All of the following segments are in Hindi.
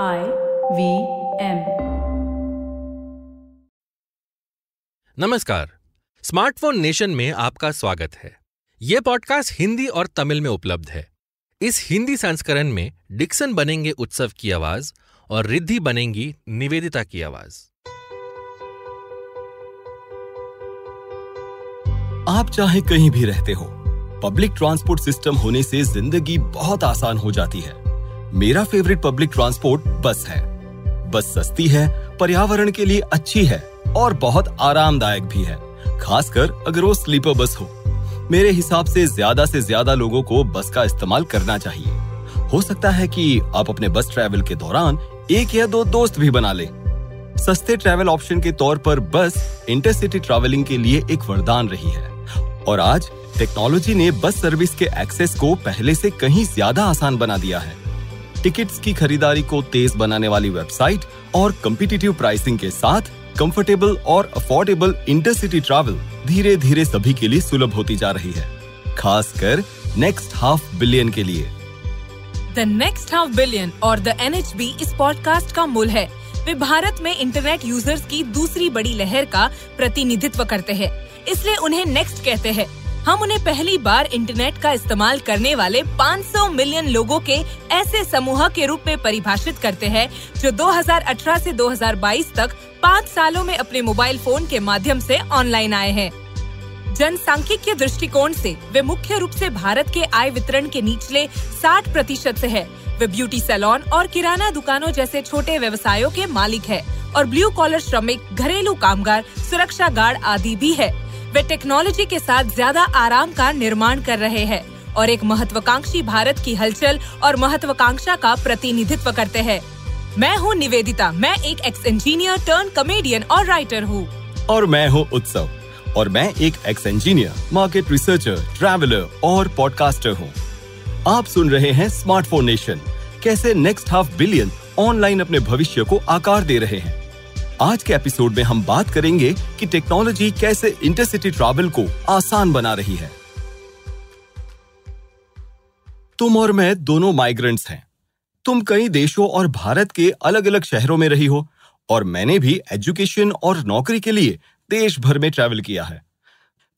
I वी एम नमस्कार। स्मार्टफ़ोन नेशन में आपका स्वागत है। यह पॉडकास्ट हिंदी और तमिल में उपलब्ध है। इस हिंदी संस्करण में डिक्सन बनेंगे उत्सव की आवाज़ और रिद्धि बनेंगी निवेदिता की आवाज़। आप चाहे कहीं भी रहते हो पब्लिक ट्रांसपोर्ट सिस्टम होने से ज़िंदगी बहुत आसान हो जाती है। मेरा फेवरेट पब्लिक ट्रांसपोर्ट बस है। बस सस्ती है, पर्यावरण के लिए अच्छी है और बहुत आरामदायक भी है, खासकर अगर वो स्लीपर बस हो। मेरे हिसाब से ज़्यादा से ज़्यादा लोगों को बस का इस्तेमाल करना चाहिए। हो सकता है कि आप अपने बस ट्रैवल के दौरान एक या दो दोस्त भी बना लें। सस्ते ट्रैवल ऑप्शन के तौर पर बस इंटरसिटी ट्रैवलिंग के लिए एक वरदान रही है। और आज टेक्नोलॉजी ने बस सर्विस के एक्सेस को पहले से कहीं ज़्यादा आसान बना दिया है। टिकट्स की खरीदारी को तेज बनाने वाली वेबसाइट और कम्पिटिटिव प्राइसिंग के साथ कंफर्टेबल और अफोर्डेबल इंटरसिटी ट्रैवल धीरे धीरे सभी के लिए सुलभ होती जा रही है, खासकर नेक्स्ट हाफ़ बिलियन के लिए। द नेक्स्ट हाफ़ बिलियन और द एनएचबी इस पॉडकास्ट का मूल है। वे भारत में इंटरनेट यूज़र्स की दूसरी बड़ी लहर का प्रतिनिधित्व करते हैं, इसलिए उन्हें नेक्स्ट कहते हैं। हम उन्हें पहली बार इंटरनेट का इस्तेमाल करने वाले 500 मिलियन लोगों के ऐसे समूह के रूप में परिभाषित करते हैं, जो 2018 से 2022 तक पाँच सालों में अपने मोबाइल फ़ोन के माध्यम से ऑनलाइन आए हैं। जनसांख्यिकीय दृष्टिकोण से, वे मुख्य रूप से भारत के आय वितरण के निचले 60 प्रतिशत से है। वे ब्यूटी सैलून और किराना दुकानों जैसे छोटे व्यवसायों के मालिक है और ब्लू कॉलर श्रमिक, घरेलू कामगार, सुरक्षा गार्ड आदि भी है। वे टेक्नोलॉजी के साथ ज़्यादा आराम का निर्माण कर रहे हैं और एक महत्वाकांक्षी भारत की हलचल और महत्वाकांक्षा का प्रतिनिधित्व करते हैं। मैं हूँ निवेदिता, मैं एक एक्स इंजीनियर टर्न कमेडियन और राइटर हूँ। और मैं हूँ उत्सव, और मैं एक ex engineer market researcher traveller और पॉडकास्टर हूँ। आप सुन रहे हैं स्मार्टफ़ोन नेशन कैसे नेक्स्ट हाफ़ बिलियन ऑनलाइन अपने भविष्य को आकार दे रहे हैं? आज के एपिसोड में हम बात करेंगे कि टेक्नोलॉजी कैसे इंटरसिटी ट्रैवल को आसान बना रही है। तुम और मैं दोनों माइग्रेंट्स हैं। तुम कई देशों और भारत के अलग अलग शहरों में रही हो और मैंने भी एजुकेशन और नौकरी के लिए देश भर में ट्रैवल किया है।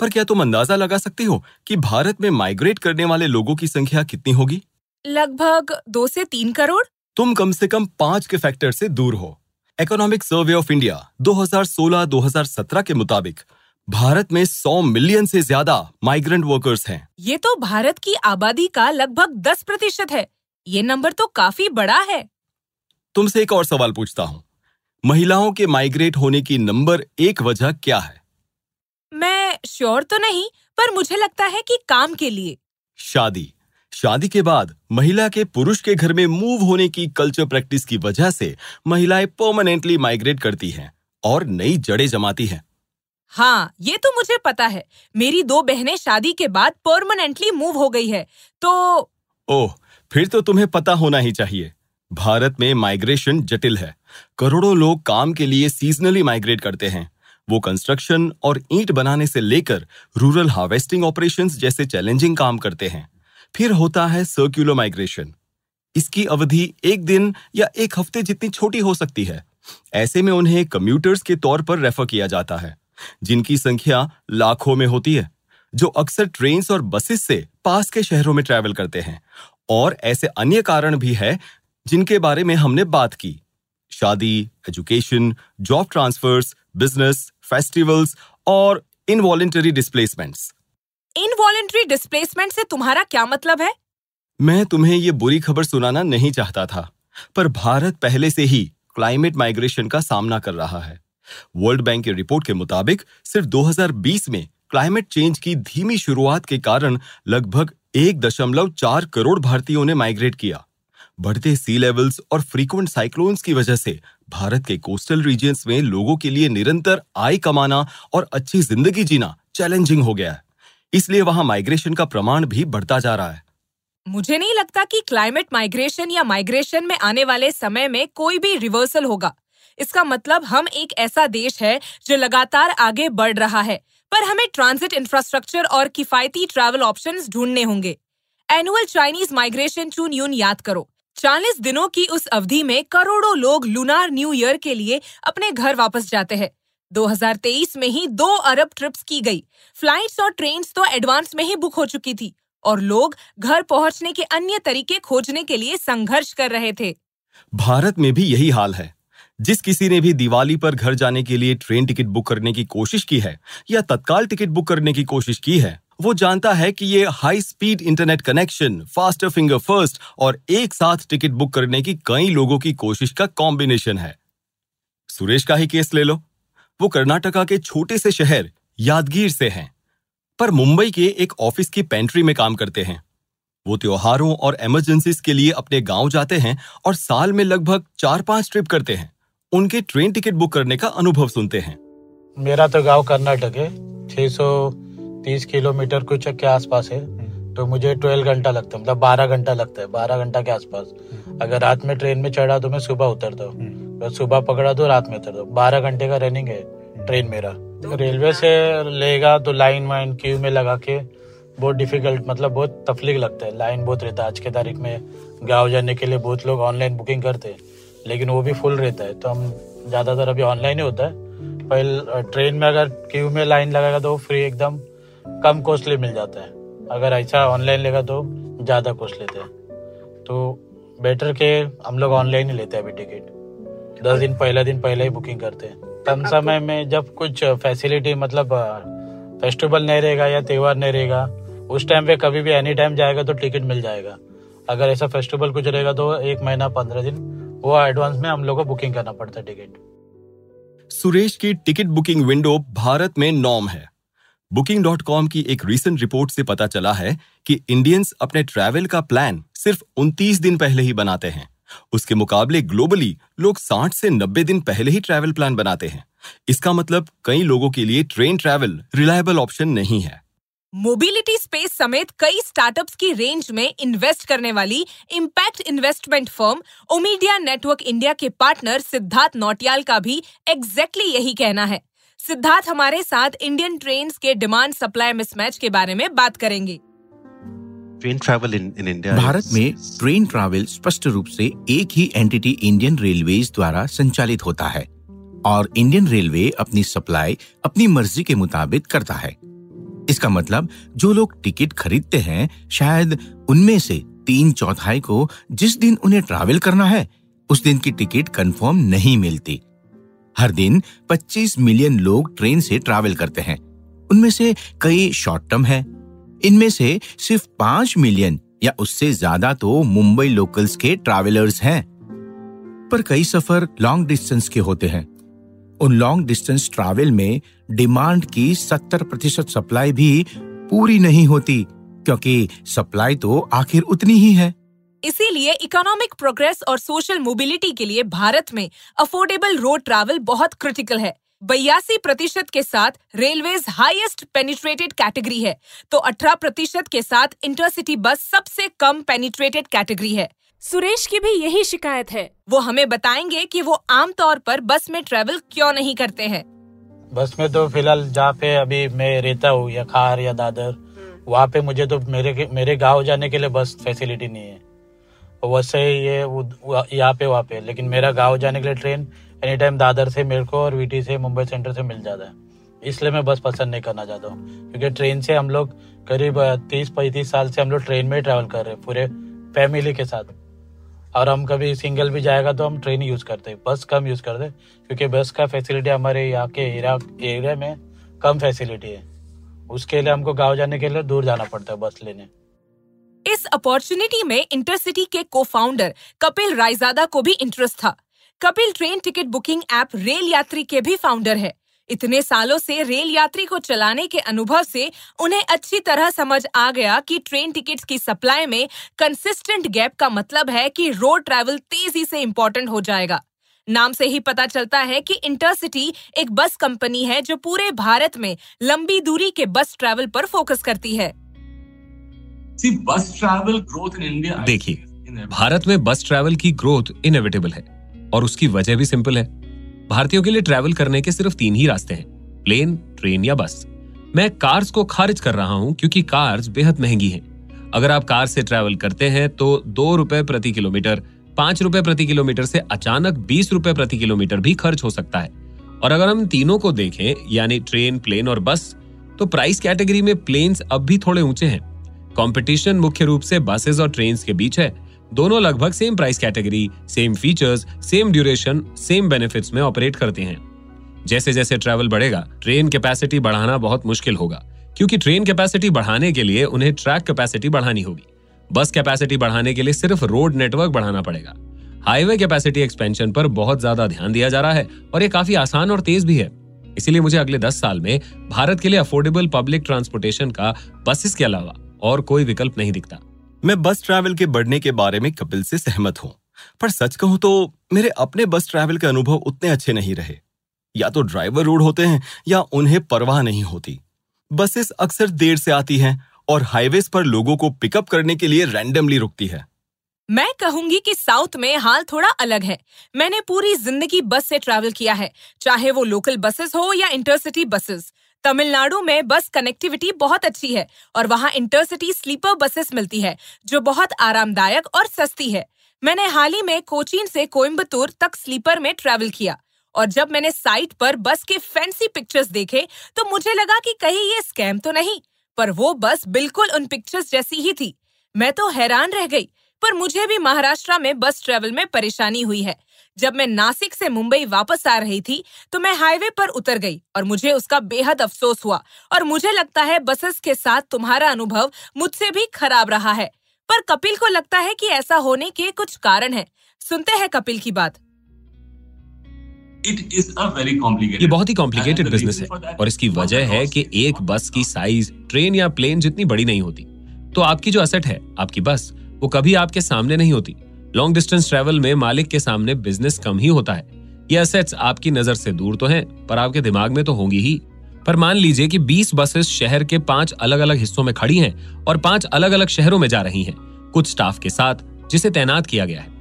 पर क्या तुम अंदाज़ा लगा सकती हो कि भारत में माइग्रेट करने वाले लोगों की संख्या कितनी होगी? लगभग दो से तीन करोड़। तुम कम से कम पाँच के फैक्टर से दूर हो। इकोनॉमिक सर्वे ऑफ़ इंडिया 2016-2017 के मुताबिक भारत में 100 मिलियन से ज़्यादा माइग्रेंट वर्कर्स हैं। ये तो भारत की आबादी का लगभग 10 प्रतिशत है। ये नंबर तो काफ़ी बड़ा है। तुमसे एक और सवाल पूछता हूँ। महिलाओं के माइग्रेट होने की नंबर एक वजह क्या है? मैं श्योर तो नहीं पर मुझे लगता है कि काम के लिए। शादी। शादी के बाद महिला के पुरुष के घर में मूव होने की कल्चर प्रैक्टिस की वजह से महिलाएँ परमानेंटली माइग्रेट करती हैं और नई जड़ें जमाती हैं। हाँ ये तो मुझे पता है। मेरी दो बहनें शादी के बाद परमानेंटली मूव हो गई है। तो ओह फिर तो तुम्हें पता होना ही चाहिए। भारत में माइग्रेशन जटिल है। करोड़ों लोग काम के लिए सीजनली माइग्रेट करते हैं। वो कंस्ट्रक्शन और ईंट बनाने से लेकर रूरल हार्वेस्टिंग ऑपरेशंस जैसे चैलेंजिंग काम करते हैं। फिर होता है सर्क्यूलर माइग्रेशन इसकी अवधि एक दिन या एक हफ़्ते जितनी छोटी हो सकती है। ऐसे में उन्हें कम्यूटर्स के तौर पर रेफर किया जाता है, जिनकी संख्या लाखों में होती है, जो अक्सर ट्रेन और बसेस से पास के शहरों में ट्रैवल करते हैं। और ऐसे अन्य कारण भी है जिनके बारे में हमने बात की। शादी education job transfers business festivals और इनवॉलेंटरी डिस्प्लेसमेंट्स इनवॉलेंट्री डिस्प्लेसमेंट से तुम्हारा क्या मतलब है? मैं तुम्हें ये बुरी खबर सुनाना नहीं चाहता था, पर भारत पहले से ही क्लाइमेट माइग्रेशन का सामना कर रहा है। वर्ल्ड बैंक की रिपोर्ट के मुताबिक सिर्फ़ 2020 में क्लाइमेट चेंज की धीमी शुरुआत के कारण लगभग एक दशमलव चार करोड़ भारतीयों ने माइग्रेट किया। बढ़ते सी लेवल्स और फ्रीक्वेंट साइक्लोन्स की वजह से भारत के कोस्टल रीजन्स में लोगों के लिए निरंतर आय कमाना और अच्छी ज़िंदगी जीना चैलेंजिंग हो गया है। इसलिए वहाँ माइग्रेशन का प्रमाण भी बढ़ता जा रहा है। मुझे नहीं लगता कि क्लाइमेट माइग्रेशन या माइग्रेशन में आने वाले समय में कोई भी रिवर्सल होगा। इसका मतलब हम एक ऐसा देश है जो लगातार आगे बढ़ रहा है, पर हमें ट्रांजिट इंफ्रास्ट्रक्चर और किफायती ट्रैवल ऑप्शंस ढूँढने होंगे। एनुअल चाइनीज़ माइग्रेशन टू न्यून याद करो। चालीस दिनों की उस अवधि में करोड़ों लोग लूनार न्यू ईयर के लिए अपने घर वापस जाते हैं। 2023 में ही दो अरब ट्रिप्स की गई। फ्लाइट्स और ट्रेन्स तो एडवांस में ही बुक हो चुकी थी और लोग घर पहुँचने के अन्य तरीके खोजने के लिए संघर्ष कर रहे थे। भारत में भी यही हाल है। जिस किसी ने भी दिवाली पर घर जाने के लिए ट्रेन टिकट बुक करने की कोशिश की है या तत्काल टिकट बुक करने की कोशिश की है, वो जानता है कि ये high speed internet connection faster finger first और एक साथ टिकट बुक करने की कई लोगों की कोशिश का कॉम्बिनेशन है। सुरेश का ही केस ले लो। वो कर्नाटका के छोटे से शहर यादगीर से हैं, पर मुंबई के एक ऑफ़िस की पेंट्री में काम करते हैं। वो त्योहारों और इमरजेंसीज के लिए अपने गाँव जाते हैं और साल में लगभग चार पाँच ट्रिप करते हैं। उनके ट्रेन टिकट बुक करने का अनुभव सुनते हैं। मेरा तो गाँव कर्नाटक है 630 किलोमीटर कुछ के आसपास है। तो मुझे 12 घंटा लगता है मतलब 12 घंटा लगता है 12 घंटा के आसपास। अगर रात में ट्रेन में चढ़ा तो मैं सुबह उतरता हूँ तो सुबह पकड़ा तो रात में उतरता हूँ बारह घंटे का रनिंग है ट्रेन मेरा। तो रेलवे से लेगा तो लाइन वाइन क्यू में लगा के बहुत डिफ़िकल्ट मतलब बहुत तफलीक लगता है। लाइन बहुत रहता है। आज के तारीख में गाँव जाने के लिए बहुत लोग ऑनलाइन बुकिंग करते हैं लेकिन वो भी फुल रहता है। तो हम ज़्यादातर अभी ऑनलाइन ही होता है। पहले ट्रेन में अगर क्यू में लाइन लगाएगा तो फ्री एकदम कम कॉस्टली मिल जाता है। अगर ऐसा ऑनलाइन लेगा तो ज़्यादा कॉस्ट लेते हैं। तो बेटर के हम लोग ऑनलाइन ही लेते हैं अभी टिकट दस दिन पहला दिन पहले ही बुकिंग करते हैं। कम समय में जब कुछ फैसिलिटी मतलब फेस्टिवल नहीं रहेगा या त्यौहार नहीं रहेगा उस टाइम पे कभी भी एनी टाइम जाएगा तो टिकट मिल जाएगा। अगर ऐसा फेस्टिवल कुछ रहेगा तो एक महीना पंद्रह दिन वो एडवांस में हम लोग को बुकिंग करना पड़ता है टिकट सुरेश की टिकट बुकिंग विंडो भारत में नॉर्म है। बुकिंग डॉट कॉम की एक रीसेंट रिपोर्ट से पता चला है कि इंडियंस अपने ट्रैवल का प्लान सिर्फ़ 29 दिन पहले ही बनाते हैं। उसके मुकाबले ग्लोबली लोग 60 से 90 दिन पहले ही ट्रैवल प्लान बनाते हैं। इसका मतलब कई लोगों के लिए ट्रेन ट्रैवल रिलायबल ऑप्शन नहीं है। मोबिलिटी स्पेस समेत कई स्टार्टअप्स की रेंज में इन्वेस्ट करने वाली impact investment firm Omidyar network India के पार्टनर सिद्धार्थ नौटियाल का भी एग्जैक्टली exactly यही कहना है। सिद्धार्थ हमारे साथ इंडियन ट्रेन के डिमांड सप्लाई मिसमैच के बारे में बात करेंगे। Train travel in in India Bharat में ट्रेन ट्रैवल स्पष्ट रूप से एक ही एंटिटी इंडियन रेलवेज द्वारा संचालित होता है और इंडियन रेलवे अपनी सप्लाई अपनी मर्ज़ी के मुताबिक करता है। इसका मतलब जो लोग टिकट खरीदते हैं शायद उनमें से तीन चौथाई को जिस दिन उन्हें ट्रैवल करना है उस दिन की टिकट कंफर्म नहीं मिलती। हर दिन 25 मिलियन लोग ट्रेन से ट्रैवल करते हैं। उनमें से कई शॉर्ट टर्म है। इनमें से सिर्फ़ पाँच मिलियन या उससे ज़्यादा तो मुंबई लोकल्स के ट्रैवलर्स हैं। पर कई सफ़र लॉन्ग डिस्टेंस के होते हैं। उन लॉन्ग डिस्टेंस ट्रैवल में डिमांड की 70 प्रतिशत सप्लाई भी पूरी नहीं होती, क्योंकि सप्लाई तो आखिर उतनी ही है। इसीलिए इकोनॉमिक प्रोग्रेस और सोशल मोबिलिटी के लिए भारत में अफोर्डेबल रोड ट्रैवल बहुत क्रिटिकल है। बयासी प्रतिशत के साथ रेलवेज हाईएस्ट पेनिट्रेटेड कैटेगरी है। तो 18 प्रतिशत के साथ इंटरसिटी बस सबसे कम पेनिट्रेटेड कैटेगरी है। सुरेश की भी यही शिकायत है। वो हमें बताएँगे कि वो आमतौर पर बस में ट्रेवल क्यों नहीं करते हैं। बस में तो फ़िलहाल जहाँ पे अभी मैं रहता हूँ या खार या दादर वहाँ पे मुझे तो मेरे मेरे गाँव जाने के लिए बस फैसिलिटी नहीं है। वैसे ये यहाँ पे, वहाँ पे। लेकिन मेरा गाँव जाने के लिए ट्रेन एनी टाइम दादर से मेरे को और वीटी से, मुंबई सेंटर से मिल जाता है। इसलिए मैं बस पसंद नहीं करना चाहता हूँ। क्योंकि ट्रेन से हम लोग करीब तीस, पैंतीस साल से हम लोग ट्रेन में ही ट्रैवल कर रहे हैं, पूरे फैमिली के साथ। और हम कभी सिंगल भी जाएगा तो हम ट्रेन यूज़ करते हैं, बस कम यूज़ करते क्योंकि बस का फैसिलिटी हमारे यहाँ के एरिया में कम फैसिलिटी है। उसके लिए हमको गाँव जाने के लिए दूर जाना पड़ता है बस लेने। इस अपॉर्चुनिटी में इंटरसिटी के को फाउंडर कपिल रायजादा को भी इंटरेस्ट था। Kapil train ticket booking app RailYatri के भी फाउंडर है। इतने सालों से रेल यात्री को चलाने के अनुभव से उन्हें अच्छी तरह समझ आ गया कि ट्रेन टिकट्स की सप्लाई में कंसिस्टेंट गैप का मतलब है कि रोड ट्रैवल तेज़ी से इम्पोर्टेंट हो जाएगा। नाम से ही पता चलता है कि इंटरसिटी एक बस कंपनी है जो पूरे भारत में लंबी दूरी के बस ट्रैवल पर फोकस करती है। बस ट्रैवल ग्रोथ इन इंडिया देखिए भारत में बस ट्रैवल की ग्रोथ इनएविटेबल है और उसकी वजह भी सिंपल है। भारतीयों के लिए ट्रैवल करने के सिर्फ़ तीन ही रास्ते हैं प्लेन ट्रेन या बस मैं कार्स को खारिज कर रहा हूँ क्योंकि कार्स बेहद महँगी हैं। अगर आप कार से ट्रैवल करते हैं तो दो रुपए प्रति किलोमीटर पाँच रुपए प्रति किलोमीटर से अचानक बीस रुपए प्रति किलोमीटर भी खर्च हो सकता है। और अगर हम तीनों को देखें यानी ट्रेन प्लेन और बस तो प्राइस कैटेगरी में प्लेन्स अब भी थोड़े ऊँचे हैं। कंपटीशन मुख्य रूप से बसेस और ट्रेन के बीच है। दोनों लगभग same price category same features same duration same benefits में ऑपरेट करते हैं। जैसे जैसे ट्रैवल बढ़ेगा ट्रेन कैपेसिटी बढ़ाना बहुत मुश्किल होगा, क्योंकि ट्रेन कैपेसिटी बढ़ाने के लिए उन्हें ट्रैक कैपेसिटी बढ़ानी होगी। बस कैपेसिटी बढ़ाने के लिए सिर्फ़ रोड नेटवर्क बढ़ाना पड़ेगा। हाईवे कैपेसिटी एक्सपेंशन पर बहुत ज़्यादा ध्यान दिया जा रहा है और ये काफ़ी आसान और तेज भी है। इसीलिए मुझे अगले दस साल में भारत के लिए अफोर्डेबल पब्लिक ट्रांसपोर्टेशन का बसेस के अलावा और कोई विकल्प नहीं दिखता। मैं बस ट्रैवल के बढ़ने के बारे में कपिल से सहमत हूँ। पर सच कहूँ तो मेरे अपने बस ट्रैवल के अनुभव उतने अच्छे नहीं रहे। या तो ड्राइवर रूड होते हैं, या उन्हें परवाह नहीं होती। बसेस अक्सर देर से आती हैं और हाईवेज पर लोगों को पिकअप करने के लिए रैंडमली रुकती है। मैं कहूँगी कि साउथ में हाल थोड़ा अलग है। मैंने पूरी ज़िंदगी बस से ट्रैवल किया है, चाहे वो लोकल बसेस हो या इंटरसिटी बसेस तमिलनाडु में बस कनेक्टिविटी बहुत अच्छी है और वहाँ इंटरसिटी स्लीपर बसेस मिलती है, जो बहुत आरामदायक और सस्ती है। मैंने हाल ही में कोचीन से कोयम्बतूर तक स्लीपर में ट्रैवल किया और जब मैंने साइट पर बस के फैंसी पिक्चर्स देखे तो मुझे लगा कि कहीं ये स्कैम तो नहीं, पर वो बस बिल्कुल उन पिक्चर्स जैसी ही थी। मैं तो हैरान रह गई, पर मुझे भी महाराष्ट्र में बस ट्रेवल में परेशानी हुई है। जब मैं नासिक से मुंबई वापस आ रही थी तो मैं हाईवे पर उतर गई और मुझे उसका बेहद अफसोस हुआ और मुझे लगता है बसेस के साथ तुम्हारा अनुभव मुझसे भी खराब रहा है। पर कपिल को लगता है कि ऐसा होने के कुछ कारण हैं। सुनते हैं कपिल की बात। ये बहुत ही कॉम्प्लिकेटेड बिज़नेस है और इसकी वजह है कि एक बस की साइज़ ट्रेन या प्लेन जितनी बड़ी नहीं होती। तो आपकी जो असेट है आपकी बस वो कभी आपके सामने नहीं होती। लॉन्ग डिस्टेंस ट्रेवल में मालिक के सामने बिज़नेस कम ही होता है। ये असेट्स आपकी नज़र से दूर तो हैं, पर आपके दिमाग में तो होंगी ही। पर मान लीजिए कि 20 बसेस शहर के पाँच अलग अलग हिस्सों में खड़ी हैं और पाँच अलग अलग शहरों में जा रही हैं, कुछ स्टाफ के साथ, जिसे तैनात किया गया है।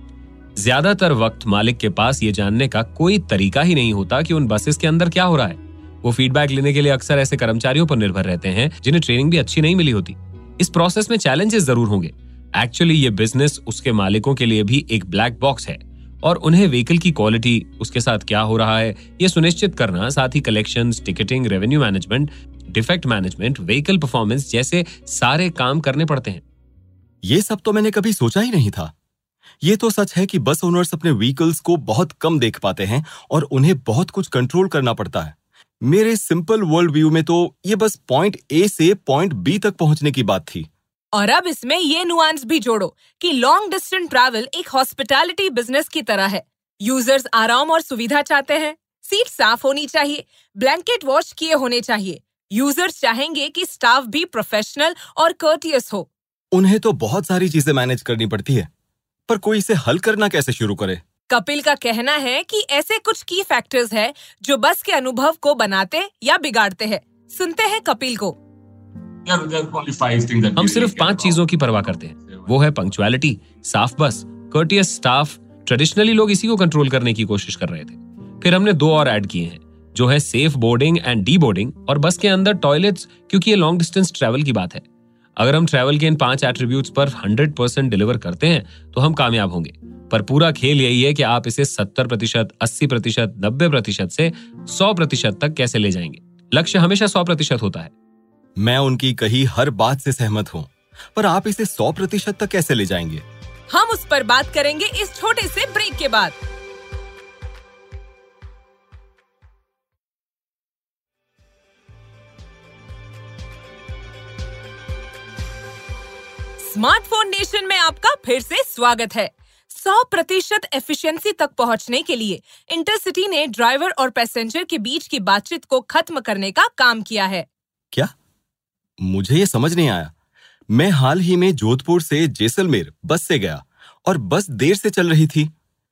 ज़्यादातर वक्त मालिक के पास ये जानने का कोई तरीका ही नहीं होता कि उन बसेस के अंदर क्या हो रहा है। वो फीडबैक लेने के लिए अक्सर ऐसे कर्मचारियों पर निर्भर रहते हैं, जिन्हें ट्रेनिंग भी अच्छी नहीं मिली होती। इस प्रोसेस में चैलेंजेस ज़रूर होंगे। एक्चुअली ये बिज़नेस उसके मालिकों के लिए भी एक ब्लैक बॉक्स है। और उन्हें व्हीकल की क्वालिटी उसके साथ क्या हो रहा है, ये सुनिश्चित करना, साथ ही collection ticketing revenue management defect management vehicle performance जैसे सारे काम करने पड़ते हैं। ये सब तो मैंने कभी सोचा ही नहीं था। ये तो सच है कि बस ओनर्स अपने व्हीकल्स को बहुत कम देख पाते हैं और उन्हें बहुत कुछ कंट्रोल करना पड़ता है। मेरे सिंपल वर्ल्ड व्यू में तो ये बस पॉइंट ए से पॉइंट बी तक पहुँचने की बात थी। और अब इसमें ये नुआंस भी जोड़ो कि लॉन्ग डिस्टेंस ट्रैवल एक हॉस्पिटैलिटी बिज़नेस की तरह है। यूज़र्स आराम और सुविधा चाहते हैं। सीट साफ़ होनी चाहिए ब्लैंकेट वॉश किए होने चाहिए। यूज़र्स चाहेंगे कि स्टाफ भी प्रोफेशनल और कर्टियस हो। उन्हें तो बहुत सारी चीज़ें मैनेज करनी पड़ती है पर कोई इसे हल करना कैसे शुरू करे? कपिल का कहना है कि ऐसे कुछ की फैक्टर्स है जो बस के अनुभव को बनाते या बिगाड़ते हैं। सुनते हैं कपिल को। हम सिर्फ़ पाँच चीज़ों की परवाह करते हैं। वो है पंक्चुअलिटी साफ़ बस कर्टियस स्टाफ ट्रेडिशनली लोग इसी को कंट्रोल करने की कोशिश कर रहे थे। फिर हमने दो और ऐड किए हैं जो है safe boarding and deboarding और बस के अंदर टॉयलेट्स क्योंकि ये लॉन्ग डिस्टेंस ट्रेवल की बात है। अगर हम ट्रेवल के इन पाँच एट्रीब्यूट्स पर 100 परसेंट डिलीवर करते हैं तो हम कामयाब होंगे। पर पूरा खेल यही है कि आप इसे 70 प्रतिशत अस्सी प्रतिशत नब्बे प्रतिशत से 100 प्रतिशत तक कैसे ले जाएँगे। लक्ष्य हमेशा 100 प्रतिशत होता है। मैं उनकी कही हर बात से सहमत हूँ। पर आप इसे सौ प्रतिशत तक कैसे ले जाएँगे? हम उस पर बात करेंगे इस छोटे से ब्रेक के बाद। स्मार्टफ़ोन नेशन में आपका फिर से स्वागत है। 100 प्रतिशत एफिशिएंसी तक पहुँचने के लिए इंटरसिटी ने ड्राइवर और पैसेंजर के बीच की बातचीत को खत्म करने का काम किया है। क्या? मुझे ये समझ नहीं आया। मैं हाल ही में जोधपुर से जैसलमेर बस से गया और बस देर से चल रही थी।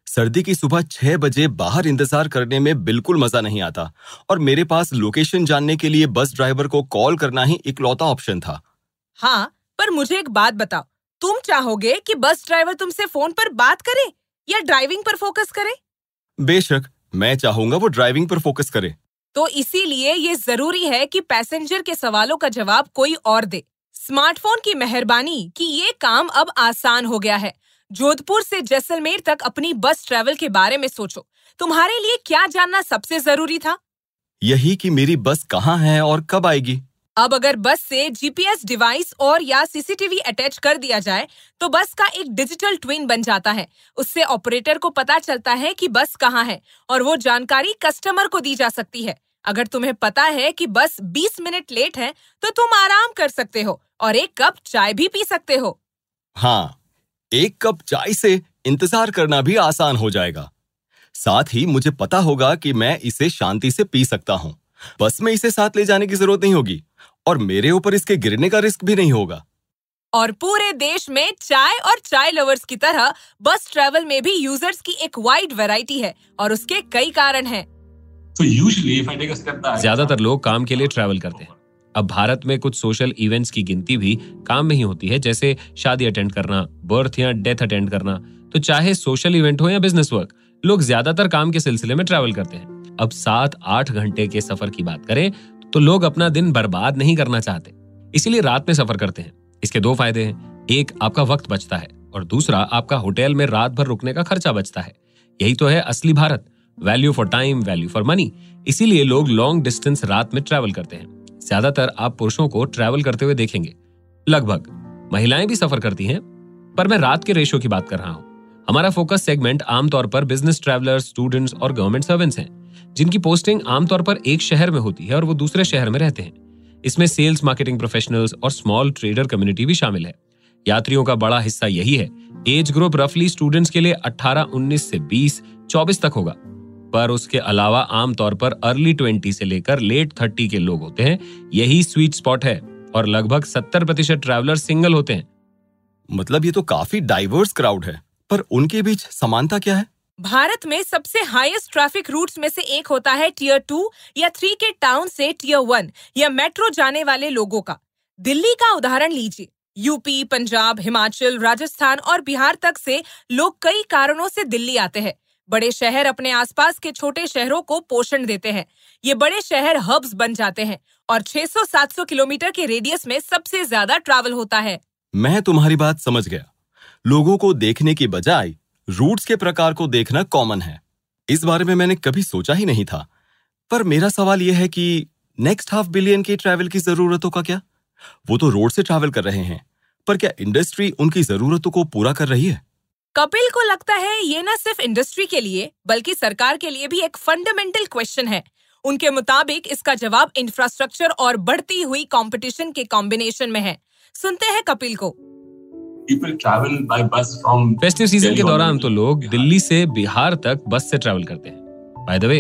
सर्दी की सुबह छह बजे बाहर इंतज़ार करने में बिल्कुल मज़ा नहीं आता और मेरे पास लोकेशन जानने के लिए बस ड्राइवर को कॉल करना ही इकलौता ऑप्शन था। हाँ पर मुझे एक बात बताओ। तुम चाहोगे कि बस ड्राइवर तुमसे फ़ोन पर बात करे या ड्राइविंग पर फोकस करे? बेशक मैं चाहूँगा वो ड्राइविंग पर फोकस करे। तो इसीलिए ये ज़रूरी है कि पैसेंजर के सवालों का जवाब कोई और दे। स्मार्टफ़ोन की मेहरबानी कि ये काम अब आसान हो गया है। जोधपुर से जैसलमेर तक अपनी बस ट्रेवल के बारे में सोचो। तुम्हारे लिए क्या जानना सबसे ज़रूरी था? यही कि मेरी बस कहाँ है और कब आएगी? अब अगर बस से जीपीएस डिवाइस और या सीसीटीवी अटैच कर दिया जाए तो बस का एक डिजिटल ट्विन बन जाता है। उससे ऑपरेटर को पता चलता है कि बस कहाँ है और वो जानकारी कस्टमर को दी जा सकती है। अगर तुम्हें पता है कि बस 20 मिनट लेट है तो तुम आराम कर सकते हो और एक कप चाय भी पी सकते हो। हाँ एक कप चाय से इंतज़ार करना भी आसान हो जाएगा। साथ ही मुझे पता होगा कि मैं इसे शांति से पी सकता हूँ। बस में इसे साथ ले जाने की ज़रूरत नहीं होगी। और मेरे ऊपर इसके गिरने का रिस्क भी नहीं होगा। और पूरे देश में चाय और चाय लवर्स की तरह बस ट्रैवल में भी यूज़र्स की एक वाइड वैरायटी है और उसके कई कारण हैं। ज़्यादातर लोग काम के लिए ट्रैवल करते हैं। अब भारत में कुछ सोशल इवेंट्स की गिनती भी काम में ही होती है जैसे शादी अटेंड करना बर्थ या डेथ अटेंड करना। तो चाहे सोशल इवेंट हो या बिज़नेस वर्क लोग ज़्यादातर काम के सिलसिले में ट्रैवल करते हैं। अब सात आठ घंटे के सफ़र की बात करें तो लोग अपना दिन बर्बाद नहीं करना चाहते। इसीलिए रात में सफ़र करते हैं। इसके दो फ़ायदे हैं। एक, आपका वक्त बचता है और दूसरा, आपका होटल में रात भर रुकने का खर्चा बचता है। यही तो है असली Bharat. Value for time value for money इसीलिए लोग लॉन्ग डिस्टेंस रात में ट्रैवल करते हैं। ज़्यादातर आप पुरुषों को ट्रैवल करते हुए देखेंगे। लगभग। महिलाएँ भी सफ़र करती हैं। पर मैं रात के रेशो की बात कर रहा हूँ। हमारा फोकस सेगमेंट आमतौर पर बिज़नेस ट्रैवलर्स स्टूडेंट्स और गवर्नमेंट सर्वेंट्स हैं। जिनकी पोस्टिंग आमतौर पर एक शहर में होती है और वो दूसरे शहर में रहते हैं। इसमें सेल्स मार्केटिंग प्रोफेशनल्स और स्मॉल ट्रेडर कम्युनिटी भी शामिल है। यात्रियों का बड़ा हिस्सा यही है। एज ग्रुप रफली स्टूडेंट्स के लिए 18, 19 से 20, 24 तक होगा। पर उसके अलावा आमतौर पर अर्ली ट्वेंटी से लेकर लेट थर्टी के लोग होते हैं। यही स्वीट स्पॉट है और लगभग सत्तर प्रतिशत ट्रैवलर सिंगल होते हैं। मतलब ये तो काफ़ी डाइवर्स क्राउड है। पर उनके बीच समानता क्या है? भारत में सबसे हाईएस्ट ट्रैफ़िक रूट्स में से एक होता है टीयर टू या थ्री के टाउन से टीयर वन या मेट्रो जाने वाले लोगों का। दिल्ली का उदाहरण लीजिए। यूपी पंजाब, हिमाचल, राजस्थान और बिहार तक से लोग कई कारणों से दिल्ली आते हैं। बड़े शहर अपने आसपास के छोटे शहरों को पोषण देते हैं। ये बड़े शहर हब्स बन जाते हैं और 600-700 किलोमीटर के रेडियस में सबसे ज़्यादा ट्रैवल होता है। मैं तुम्हारी बात समझ गया। लोगों को देखने की बजाय रूट्स के प्रकार को देखना कॉमन है। इस बारे में मैंने कभी सोचा ही नहीं था। पर मेरा सवाल यह है कि नेक्स्ट हाफ़ बिलियन की ट्रैवल की जरूरतों का क्या? वो तो रोड से ट्रैवल कर रहे हैं। पर क्या इंडस्ट्री उनकी जरूरतों को पूरा कर रही है? कपिल को लगता है ये न सिर्फ़ इंडस्ट्री के लिए, बल्कि सरकार के लिए भी एक फंडामेंटल क्वेश्चन है। उनके मुताबिक इसका जवाब इंफ्रास्ट्रक्चर और बढ़ती हुई कंपटीशन के कॉम्बिनेशन में है। सुनते हैं कपिल को। फेस्टिव सीज़न के दौरान तो लोग दिल्ली से बिहार तक बस से ट्रैवल करते हैं। बाय द वे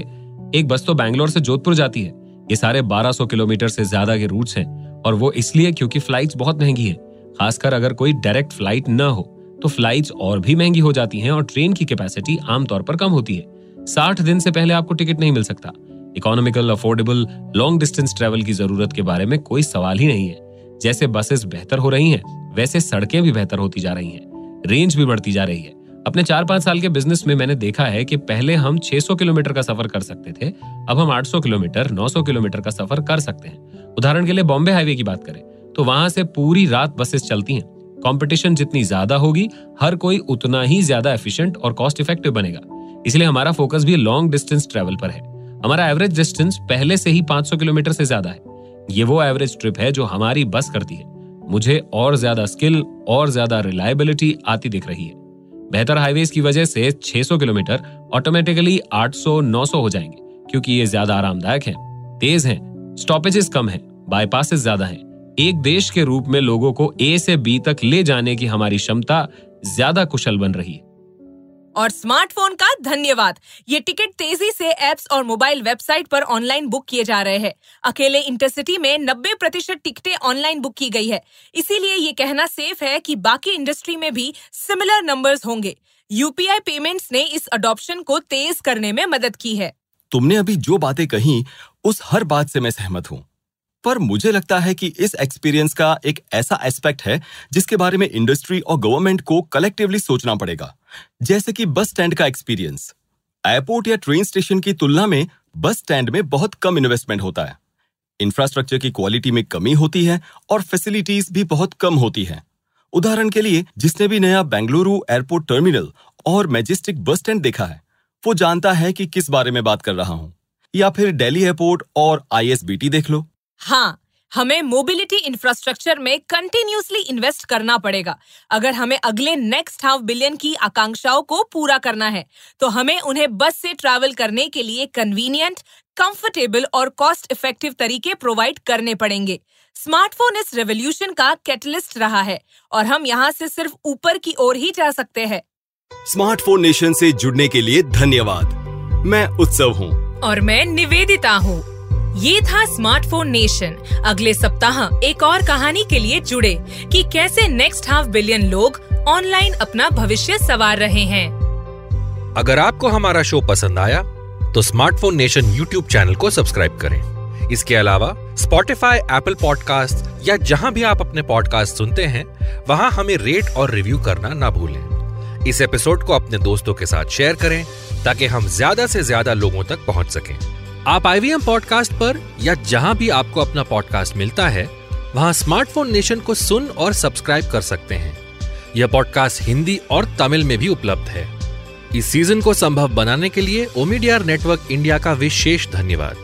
एक बस तो बैंगलोर से जोधपुर जाती है। ये सारे 1200 किलोमीटर से ज़्यादा के रूट्स हैं और वो इसलिए क्योंकि फ्लाइट्स बहुत महँगी है। खासकर अगर कोई डायरेक्ट फ़्लाइट न हो तो फ्लाइट्स और भी महँगी हो जाती हैं और ट्रेन की कैपेसिटी आमतौर पर कम होती है। साठ दिन से पहले आपको टिकट नहीं मिल सकता। Economical affordable long distance travel की ज़रूरत के बारे में कोई सवाल ही नहीं है। जैसे बसेस बेहतर हो रही हैं, वैसे सड़कें भी बेहतर होती जा रही हैं। रेंज भी बढ़ती जा रही है। अपने चार पाँच साल के बिज़नेस में मैंने देखा है कि पहले हम 600 किलोमीटर का सफ़र कर सकते थे, अब हम 800 किलोमीटर 900 किलोमीटर का सफ़र कर सकते हैं। उदाहरण के लिए बॉम्बे हाईवे की बात करें तो वहाँ से पूरी रात बसेस चलती हैं। कंपटीशन जितनी ज़्यादा होगी, हर कोई उतना ही ज़्यादा एफिशिएंट और कॉस्ट इफ़ेक्टिव बनेगा। इसलिए हमारा फोकस भी लॉन्ग डिस्टेंस ट्रेवल पर है। हमारा एवरेज डिस्टेंस पहले से ही 500 किलोमीटर से ज़्यादा है। ये वो एवरेज ट्रिप है जो हमारी बस करती है। मुझे और ज़्यादा स्किल और ज़्यादा रिलायबिलिटी आती दिख रही है। बेहतर हाईवेज की वजह से 600 किलोमीटर ऑटोमेटिकली 800-900 हो जाएँगे क्योंकि ये ज़्यादा आरामदायक हैं, तेज हैं, स्टॉपेजेस कम हैं, बाईपासेस ज़्यादा हैं। एक देश के रूप में लोगों को ए से बी तक ले जाने की हमारी क्षमता ज़्यादा कुशल बन रही है। और स्मार्टफ़ोन का धन्यवाद। ये टिकट तेज़ी से एप्स और मोबाइल वेबसाइट पर ऑनलाइन बुक किए जा रहे हैं। अकेले इंटरसिटी में 90 प्रतिशत टिकटें ऑनलाइन बुक की गई है। इसीलिए ये कहना सेफ़ है कि बाकी इंडस्ट्री में भी सिमिलर नंबर्स होंगे। यूपीआई पेमेंट्स ने इस अडॉप्शन को तेज करने में मदद की है। तुमने अभी जो बातें कही, उस हर बात से मैं सहमत हूँ। पर मुझे लगता है कि इस एक्सपीरियंस का एक ऐसा एस्पेक्ट है, जिसके बारे में इंडस्ट्री और गवर्नमेंट को कलेक्टिवली सोचना पड़ेगा। जैसे कि बस स्टैंड का एक्सपीरियंस एयरपोर्ट या ट्रेन स्टेशन की तुलना में बस स्टैंड में बहुत कम इन्वेस्टमेंट होता है। इंफ्रास्ट्रक्चर की क्वालिटी में कमी होती है और फैसिलिटीज़ भी बहुत कम होती हैं। उदाहरण के लिए, जिसने भी नया बेंगलुरु एयरपोर्ट टर्मिनल और मैजेस्टिक बस स्टैंड देखा है, वो जानता है कि किस बारे में बात कर रहा हूँ। या फिर दिल्ली एयरपोर्ट और आईएसबीटी देख लो। हाँ हमें मोबिलिटी इंफ्रास्ट्रक्चर में कंटिन्यूसली इन्वेस्ट करना पड़ेगा। अगर हमें अगले नेक्स्ट हाफ़ बिलियन की आकांक्षाओं को पूरा करना है तो हमें उन्हें बस से ट्रैवल करने के लिए कन्वीनियंट कंफर्टेबल और कॉस्ट इफ़ेक्टिव तरीके प्रोवाइड करने पड़ेंगे। स्मार्टफ़ोन इस रेवोल्यूशन का कैटलिस्ट रहा है और हम यहाँ से सिर्फ़ ऊपर की ओर ही जा सकते हैं। स्मार्टफ़ोन नेशन से जुड़ने के लिए धन्यवाद। मैं उत्सव हूँ। और मैं निवेदिता हूँ। ये था स्मार्टफ़ोन नेशन अगले सप्ताह एक और कहानी के लिए जुड़े कि कैसे नेक्स्ट हाफ़ बिलियन लोग ऑनलाइन अपना भविष्य सवार रहे हैं। अगर आपको हमारा शो पसंद आया तो स्मार्टफ़ोन नेशन यूट्यूब चैनल को सब्सक्राइब करें। इसके अलावा स्पॉटिफाई एप्पल पॉडकास्ट या जहाँ भी आप अपने पॉडकास्ट सुनते हैं, वहाँ हमें रेट और रिव्यू करना ना भूलें। इस एपिसोड को अपने दोस्तों के साथ शेयर करें, ताकि हम ज़्यादा से ज़्यादा लोगों तक पहुँच सकें। आप आईवीएम पॉडकास्ट पर या जहाँ भी आपको अपना पॉडकास्ट मिलता है, वहाँ स्मार्टफ़ोन नेशन को सुन और सब्सक्राइब कर सकते हैं। यह पॉडकास्ट हिंदी और तमिल में भी उपलब्ध है। इस सीज़न को संभव बनाने के लिए ओमीडियर नेटवर्क इंडिया का विशेष धन्यवाद।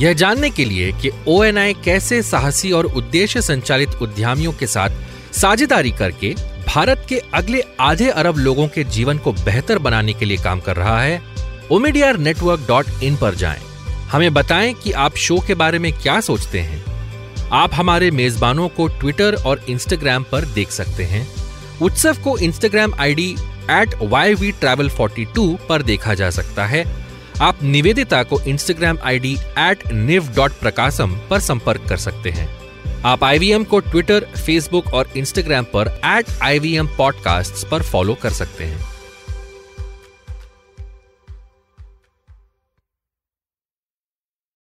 यह जानने के लिए कि ओ कैसे साहसी और उद्देश्य संचालित उद्यमियों के साथ साझेदारी करके भारत के अगले आधे अरब लोगों के जीवन को बेहतर बनाने के लिए काम कर रहा है ओमीडियर नेटवर्क डॉट इन पर जाएँ। हमें बताएँ कि आप शो के बारे में क्या सोचते हैं। आप हमारे मेजबानों को ट्विटर और इंस्टाग्राम पर देख सकते हैं। उत्सव को Instagram ID at Y V travel forty two पर देखा जा सकता है। आप निवेदिता को Instagram ID at niv dot Prakasham पर संपर्क कर सकते हैं। आप आईवीएम को ट्विटर फेसबुक और इंस्टाग्राम पर at I V M podcast पर फॉलो कर सकते हैं।